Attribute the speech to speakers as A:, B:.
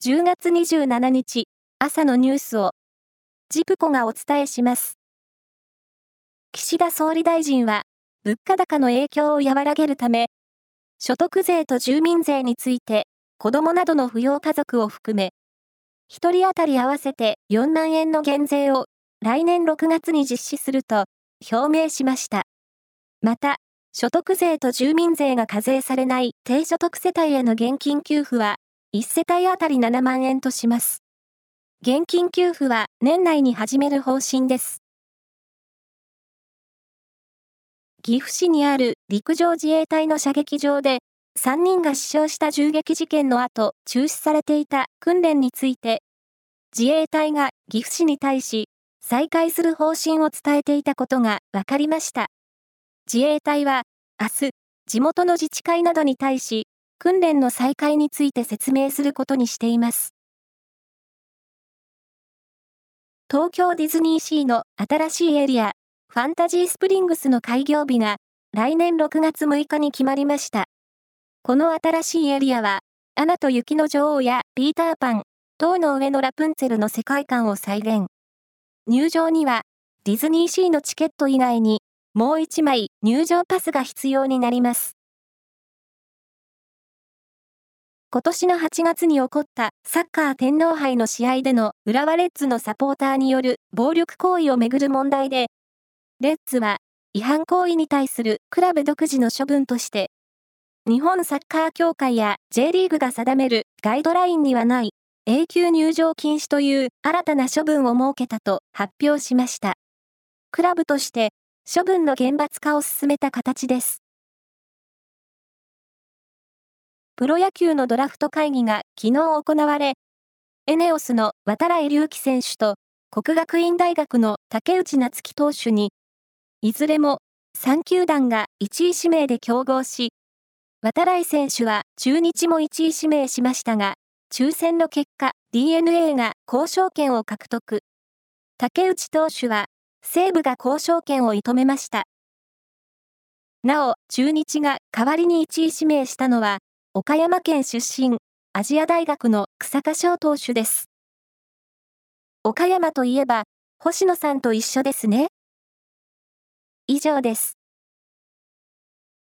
A: 10月27日朝のニュースをジプコがお伝えします。岸田総理大臣は物価高の影響を和らげるため所得税と住民税について子供などの扶養家族を含め1人当たり合わせて4万円の減税を来年6月に実施すると表明しました。また、所得税と住民税が課税されない低所得世帯への現金給付は1世帯当たり7万円とします。現金給付は年内に始める方針です。岐阜市にある陸上自衛隊の射撃場で3人が死傷した銃撃事件の後中止されていた訓練について自衛隊が岐阜市に対し再開する方針を伝えていたことが分かりました。自衛隊は明日地元の自治会などに対し訓練の再開について説明することにしています。東京ディズニーシーの新しいエリア、ファンタジースプリングスの開業日が来年6月6日に決まりました。この新しいエリアは、アナと雪の女王やピーターパン、塔の上のラプンツェルの世界観を再現。入場には、ディズニーシーのチケット以外に、もう1枚入場パスが必要になります。今年の8月に起こったサッカー天皇杯の試合での浦和レッズのサポーターによる暴力行為をめぐる問題で、レッズは違反行為に対するクラブ独自の処分として、日本サッカー協会や J リーグが定めるガイドラインにはない永久入場禁止という新たな処分を設けたと発表しました。クラブとして処分の厳罰化を進めた形です。プロ野球のドラフト会議が昨日行われ、エネオスの渡来隆輝選手と国学院大学の竹内夏樹投手に、いずれも3球団が1位指名で競合し、渡来選手は中日も1位指名しましたが、抽選の結果 DNA が交渉権を獲得。竹内投手は西武が交渉権を射止めました。なお、中日が代わりに1位指名したのは、岡山県出身、アジア大学の草加翔投手です。岡山といえば、星野さんと一緒ですね。以上です。